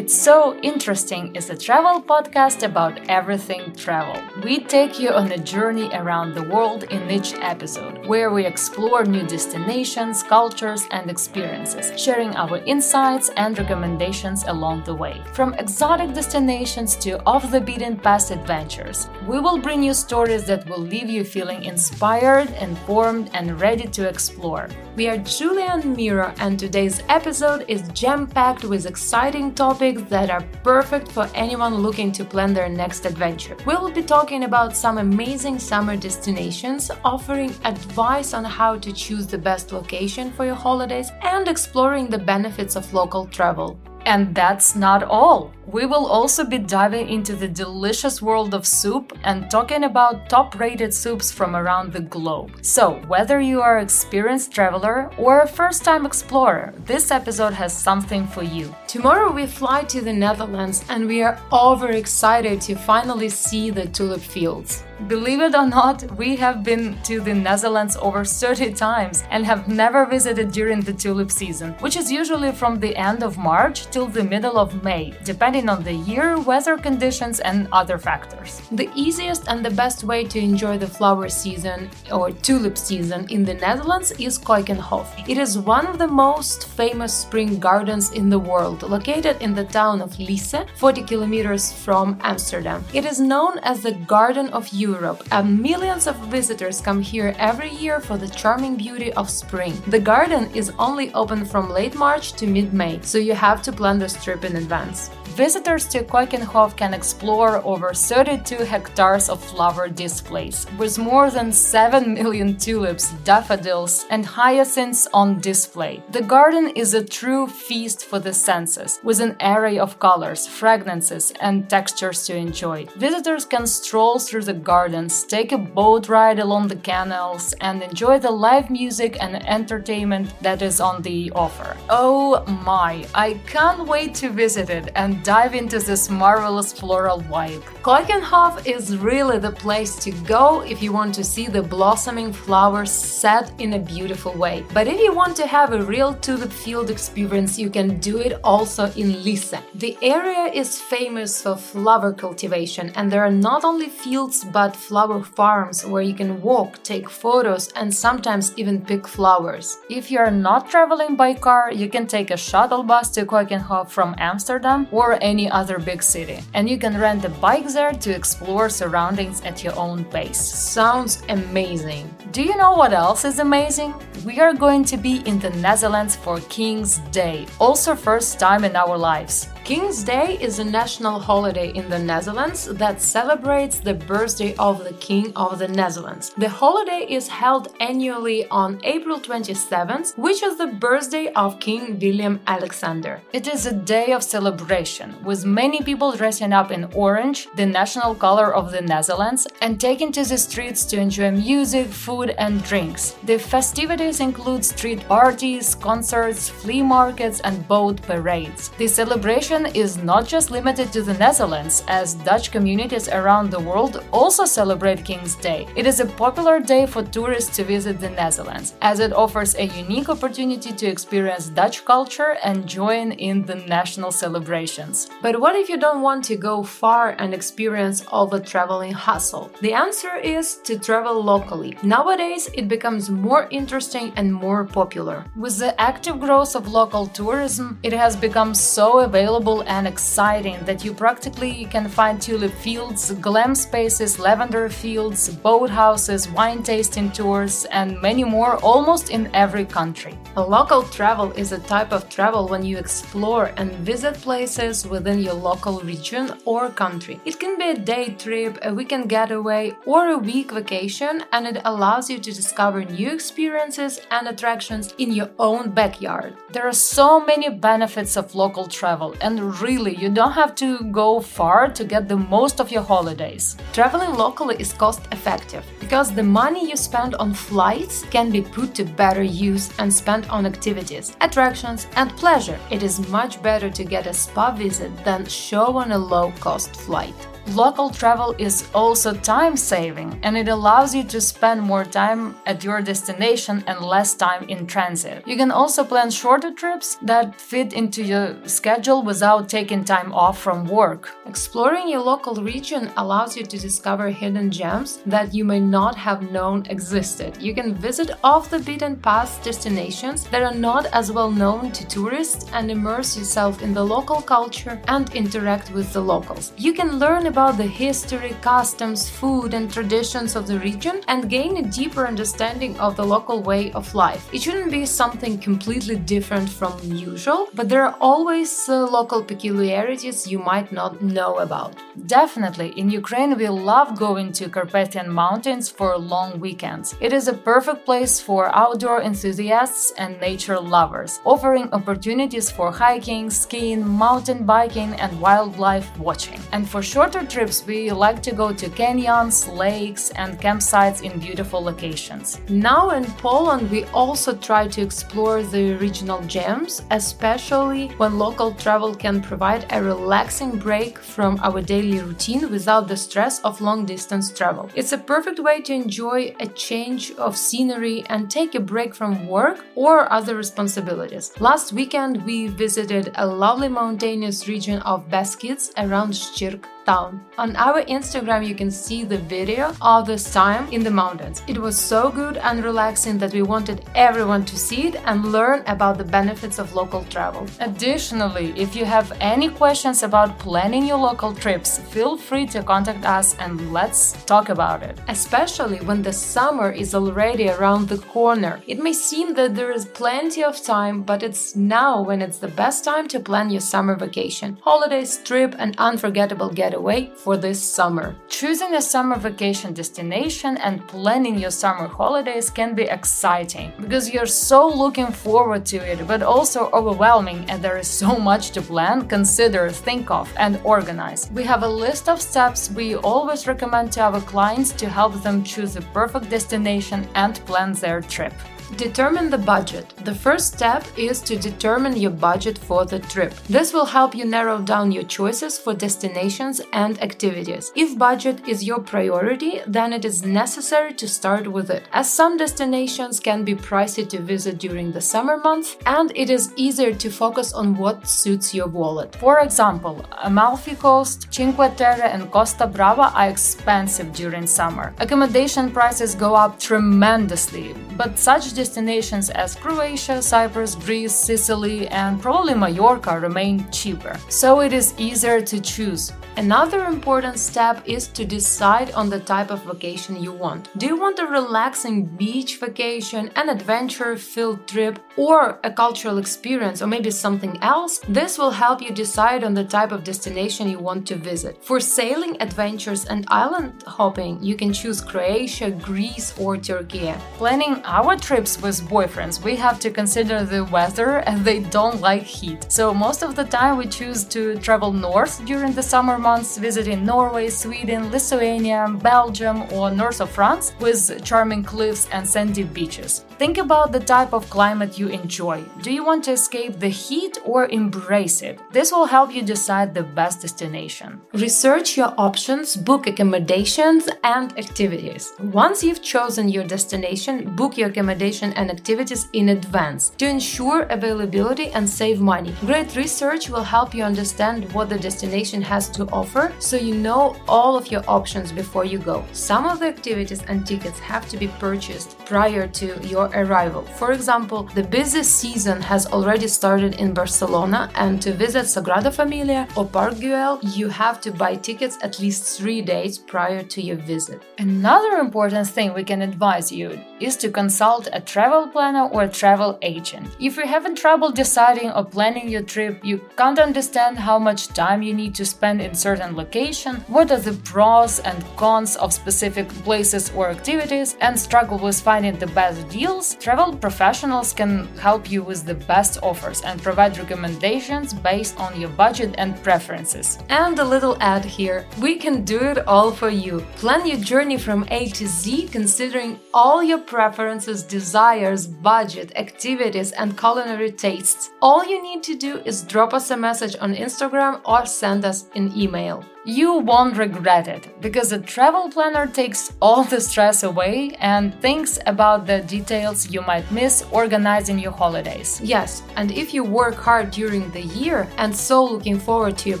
It's So Interesting is a travel podcast about everything travel. We take you on a journey around the world in each episode, where we explore new destinations, cultures, and experiences, sharing our insights and recommendations along the way. From exotic destinations to off the beaten path adventures, we will bring you stories that will leave you feeling inspired, informed, and ready to explore. We are Julia and Mira, and today's episode is jam packed with exciting topics that are perfect for anyone looking to plan their next adventure. We will be talking about some amazing summer destinations, offering advice on how to choose the best location for your holidays, and exploring the benefits of local travel. And that's not all. We will also be diving into the delicious world of soup and talking about top rated soups from around the globe. So, whether you are an experienced traveler or a first time explorer, this episode has something for you. Tomorrow we fly to the Netherlands and we are overexcited to finally see the tulip fields. Believe it or not, we have been to the Netherlands over 30 times and have never visited during the tulip season, which is usually from the end of March till the middle of May, depending on the year, weather conditions, and other factors. The easiest and the best way to enjoy the flower season or tulip season in the Netherlands is Keukenhof. It is one of the most famous spring gardens in the world, located in the town of Lisse, 40 kilometers from Amsterdam. It is known as the Garden of Europe, and millions of visitors come here every year for the charming beauty of spring. The garden is only open from late March to mid May, so you have to plan this trip in advance. Visitors to Keukenhof can explore over 32 hectares of flower displays, with more than 7 million tulips, daffodils, and hyacinths on display. The garden is a true feast for the senses, with an array of colors, fragrances, and textures to enjoy. Visitors can stroll through the gardens, take a boat ride along the canals, and enjoy the live music and entertainment that is on the offer. Oh my, I can't wait to visit it and dive into this marvelous floral vibe. Keukenhof is really the place to go if you want to see the blossoming flowers set in a beautiful way. But if you want to have a real tulip field experience, you can do it also in Lisse. The area is famous for flower cultivation, and there are not only fields but flower farms where you can walk, take photos, and sometimes even pick flowers. If you are not traveling by car, you can take a shuttle bus to Keukenhof from Amsterdam or or any other big city. And you can rent a bike there to explore surroundings at your own pace. Sounds amazing. Do you know what else is amazing? We are going to be in the Netherlands for King's Day, also first time in our lives. King's Day is a national holiday in the Netherlands that celebrates the birthday of the King of the Netherlands. The holiday is held annually on April 27th, which is the birthday of King William Alexander. It is a day of celebration, with many people dressing up in orange, the national color of the Netherlands, and taking to the streets to enjoy music, food, and drinks. The festivities include street parties, concerts, flea markets, and boat parades. The celebration is not just limited to the Netherlands, as Dutch communities around the world also celebrate King's Day. It is a popular day for tourists to visit the Netherlands, as it offers a unique opportunity to experience Dutch culture and join in the national celebrations. But what if you don't want to go far and experience all the traveling hustle? The answer is to travel locally. Nowadays, it becomes more interesting and more popular. With the active growth of local tourism, it has become so available and exciting that you practically can find tulip fields, glam spaces, lavender fields, boathouses, wine tasting tours, and many more almost in every country. Local travel is a type of travel when you explore and visit places within your local region or country. It can be a day trip, a weekend getaway, or a week vacation, and it allows you to discover new experiences and attractions in your own backyard. There are so many benefits of local travel, and really, you don't have to go far to get the most of your holidays. Traveling locally is cost effective because the money you spend on flights can be put to better use and spent on activities, attractions, and pleasure. It is much better to get a spa visit than show on a low cost flight. Local travel is also time saving and it allows you to spend more time at your destination and less time in transit. You can also plan shorter trips that fit into your schedule without taking time off from work. Exploring your local region allows you to discover hidden gems that you may not have known existed. You can visit off the beaten path destinations that are not as well known to tourists and immerse yourself in the local culture and interact with the locals. You can learn about the history, customs, food, and traditions of the region and gain a deeper understanding of the local way of life. It shouldn't be something completely different from usual, but there are always uh, local peculiarities you might not know about. Definitely, in Ukraine, we love going to Carpathian Mountains for long weekends. It is a perfect place for outdoor enthusiasts and nature lovers, offering opportunities for hiking, skiing, mountain biking, and wildlife watching. And for shorter trips, we like to go to canyons, lakes, and campsites in beautiful locations. Now in Poland, we also try to explore the regional gems, especially when local travel can provide a relaxing break from our daily routine without the stress of long distance travel. It's a perfect way to enjoy a change of scenery and take a break from work or other responsibilities. Last weekend, we visited a lovely mountainous region of Beskids around Szczyrk On our Instagram, you can see the video of this time in the mountains. It was so good and relaxing that we wanted everyone to see it and learn about the benefits of local travel. Additionally, if you have any questions about planning your local trips, feel free to contact us and let's talk about it. Especially when the summer is already around the corner. It may seem that there is plenty of time, but it's now when it's the best time to plan your summer vacation, holidays, trip, and unforgettable get getaway for this summer. Choosing a summer vacation destination and planning your summer holidays can be exciting because you're so looking forward to it, but also overwhelming, and there is so much to plan, consider, think of, and organize. We have a list of steps we always recommend to our clients to help them choose the perfect destination and plan their trip. Determine the budget. The first step is to determine your budget for the trip. This will help you narrow down your choices for destinations and activities. If budget is your priority, then it is necessary to start with it, as some destinations can be pricey to visit during the summer months, and it is easier to focus on what suits your wallet. For example, Amalfi Coast, Cinque Terre, and Costa Brava are expensive during summer. Accommodation prices go up tremendously, but such destinations as Croatia, Cyprus, Greece, Sicily, and probably Mallorca remain cheaper. So it is easier to choose. Another important step is to decide on the type of vacation you want. Do you want a relaxing beach vacation, an adventure filled trip, or a cultural experience, or maybe something else? This will help you decide on the type of destination you want to visit. For sailing adventures and island hopping, you can choose Croatia, Greece, or Turkey. Planning our trips with boyfriends, we have to consider the weather and they don't like heat. So most of the time we choose to travel north during the summer months, visiting Norway, Sweden, Lithuania, Belgium, or north of France with charming cliffs and sandy beaches. Think about the type of climate you enjoy. Do you want to escape the heat or embrace it? This will help you decide the best destination. Research your options, book accommodations and activities. Once you've chosen your destination, book your accommodation and activities in advance to ensure availability and save money. Great research will help you understand what the destination has to offer so you know all of your options before you go. Some of the activities and tickets have to be purchased prior to your arrival. For example, the busy season has already started in Barcelona, and to visit Sagrada Familia or Park Güell, you have to buy tickets at least three days prior to your visit. Another important thing we can advise you is to consult a travel planner or a travel agent. If you're having trouble deciding or planning your trip, you can't understand how much time you need to spend in certain location, what are the pros and cons of specific places or activities, and struggle with finding the best travel professionals can help you with the best offers and provide recommendations based on your budget and preferences. And a little ad here we can do it all for you. Plan your journey from A to Z considering all your preferences, desires, budget, activities, and culinary tastes. All you need to do is drop us a message on Instagram or send us an email. You won't regret it because a travel planner takes all the stress away and thinks about the details you might miss organizing your holidays. Yes, and if you work hard during the year and so looking forward to your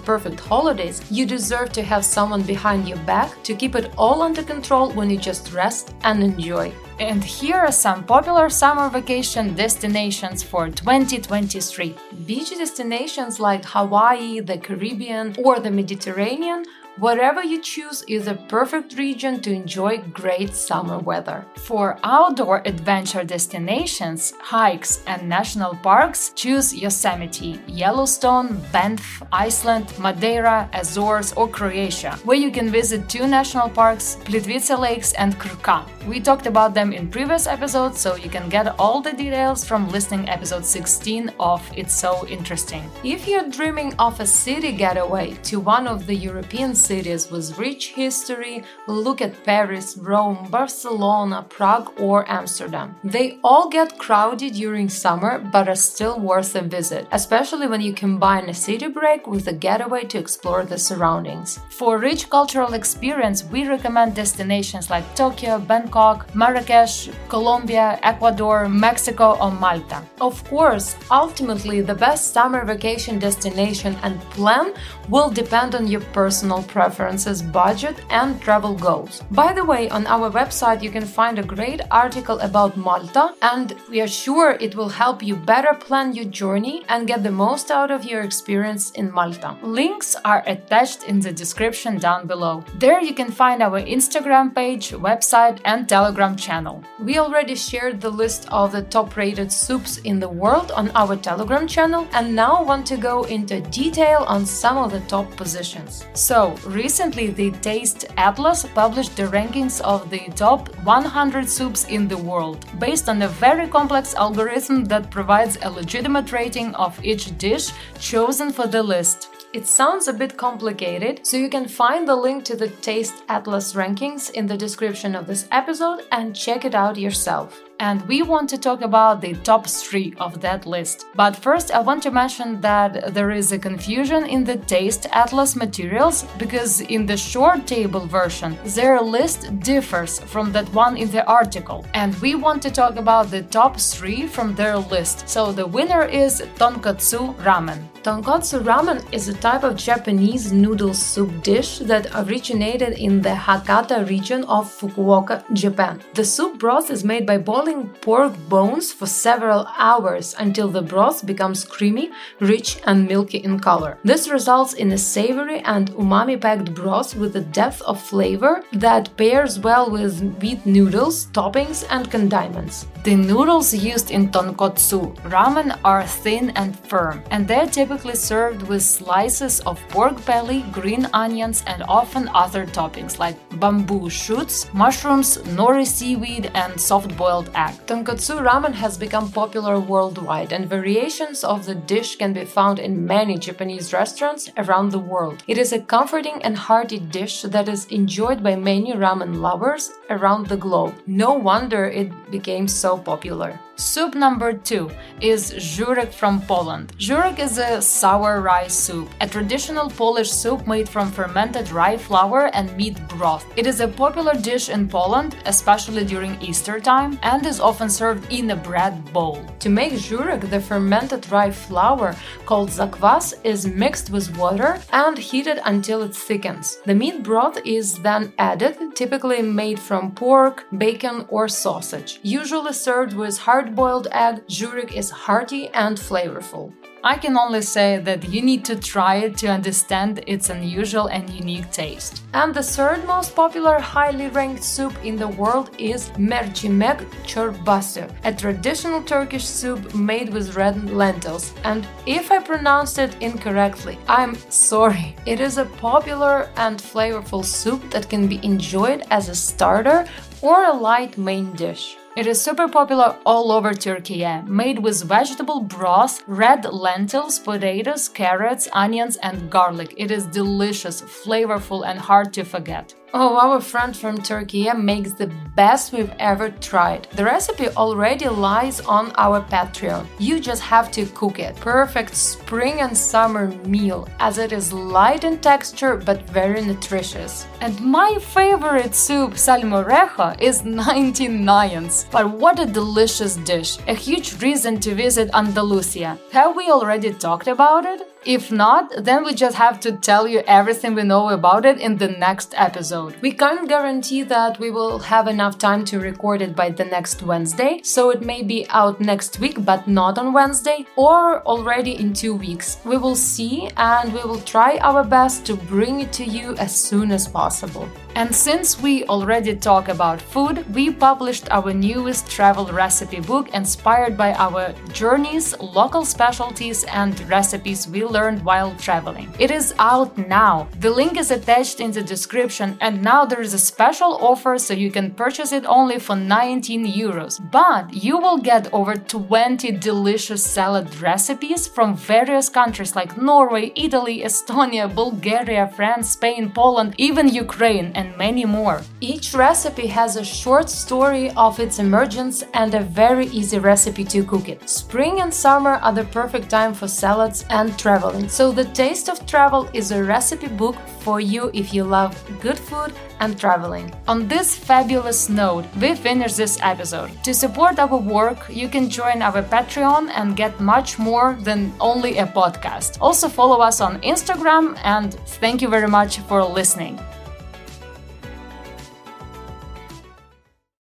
perfect holidays, you deserve to have someone behind your back to keep it all under control when you just rest and enjoy. And here are some popular summer vacation destinations for 2023. Beach destinations like Hawaii, the Caribbean, or the Mediterranean Whatever you choose is a perfect region to enjoy great summer weather. For outdoor adventure destinations, hikes, and national parks, choose Yosemite, Yellowstone, Banff, Iceland, Madeira, Azores, or Croatia, where you can visit two national parks, Plitvice Lakes and Krka. We talked about them in previous episodes, so you can get all the details from listening episode 16 of It's So Interesting. If you're dreaming of a city getaway to one of the European cities with rich history, look at Paris, Rome, Barcelona, Prague, or Amsterdam. They all get crowded during summer but are still worth a visit, especially when you combine a city break with a getaway to explore the surroundings. For rich cultural experience, we recommend destinations like Tokyo, Bangkok, Marrakesh, Colombia, Ecuador, Mexico, or Malta. Of course, ultimately, the best summer vacation destination and plan will depend on your personal preferences, budget, and travel goals. By the way, on our website you can find a great article about Malta, and we are sure it will help you better plan your journey and get the most out of your experience in Malta. Links are attached in the description down below. There you can find our Instagram page, website, and Telegram channel. We already shared the list of the top rated soups in the world on our Telegram channel and now want to go into detail on some of the top positions. So, recently the Taste Atlas published the rankings of the top 100 soups in the world, based on a very complex algorithm that provides a legitimate rating of each dish chosen for the list. It sounds a bit complicated, so you can find the link to the Taste Atlas rankings in the description of this episode and check it out yourself and we want to talk about the top three of that list. But first, I want to mention that there is a confusion in the Taste Atlas materials because in the short table version, their list differs from that one in the article, and we want to talk about the top three from their list. So the winner is Tonkotsu Ramen. Tonkotsu ramen is a type of Japanese noodle soup dish that originated in the Hakata region of Fukuoka, Japan. The soup broth is made by boiling pork bones for several hours until the broth becomes creamy, rich, and milky in color. This results in a savory and umami packed broth with a depth of flavor that pairs well with wheat noodles, toppings, and condiments. The noodles used in tonkotsu ramen are thin and firm, and they're typically served with slices of pork belly, green onions, and often other toppings like bamboo shoots, mushrooms, nori seaweed, and soft boiled egg. Tonkotsu ramen has become popular worldwide, and variations of the dish can be found in many Japanese restaurants around the world. It is a comforting and hearty dish that is enjoyed by many ramen lovers around the globe. No wonder it became so so popular. Soup number two is żurek from Poland. Żurek is a sour rice soup, a traditional Polish soup made from fermented rye flour and meat broth. It is a popular dish in Poland, especially during Easter time, and is often served in a bread bowl. To make żurek, the fermented rye flour called zakwas is mixed with water and heated until it thickens. The meat broth is then added, typically made from pork, bacon, or sausage. Usually served with hard boiled egg, żurek is hearty and flavorful. I can only say that you need to try it to understand its unusual and unique taste. And the third most popular highly ranked soup in the world is mercimek çorbası, a traditional Turkish soup made with red lentils. And if I pronounced it incorrectly, I'm sorry. It is a popular and flavorful soup that can be enjoyed as a starter or a light main dish. It is super popular all over Turkey, made with vegetable broth, red lentils, potatoes, carrots, onions, and garlic. It is delicious, flavorful, and hard to forget. Oh, our friend from Turkey makes the best we've ever tried. The recipe already lies on our Patreon. You just have to cook it. Perfect spring and summer meal as it is light in texture but very nutritious. And my favorite soup, salmorejo, is 99 But what a delicious dish! A huge reason to visit Andalusia. Have we already talked about it? If not, then we just have to tell you everything we know about it in the next episode. We can't guarantee that we will have enough time to record it by the next Wednesday, so it may be out next week but not on Wednesday, or already in two weeks. We will see and we will try our best to bring it to you as soon as possible. And since we already talk about food, we published our newest travel recipe book inspired by our journeys, local specialties, and recipes we learned while traveling. It is out now. The link is attached in the description, and now there is a special offer so you can purchase it only for 19 euros. But you will get over 20 delicious salad recipes from various countries like Norway, Italy, Estonia, Bulgaria, France, Spain, Poland, even Ukraine, and many more. Each recipe has a short story of its emergence and a very easy recipe to cook it. Spring and summer are the perfect time for salads and traveling. So, The Taste of Travel is a recipe book for you if you love good food and traveling. On this fabulous note, we finish this episode. To support our work, you can join our Patreon and get much more than only a podcast. Also, follow us on Instagram and thank you very much for listening.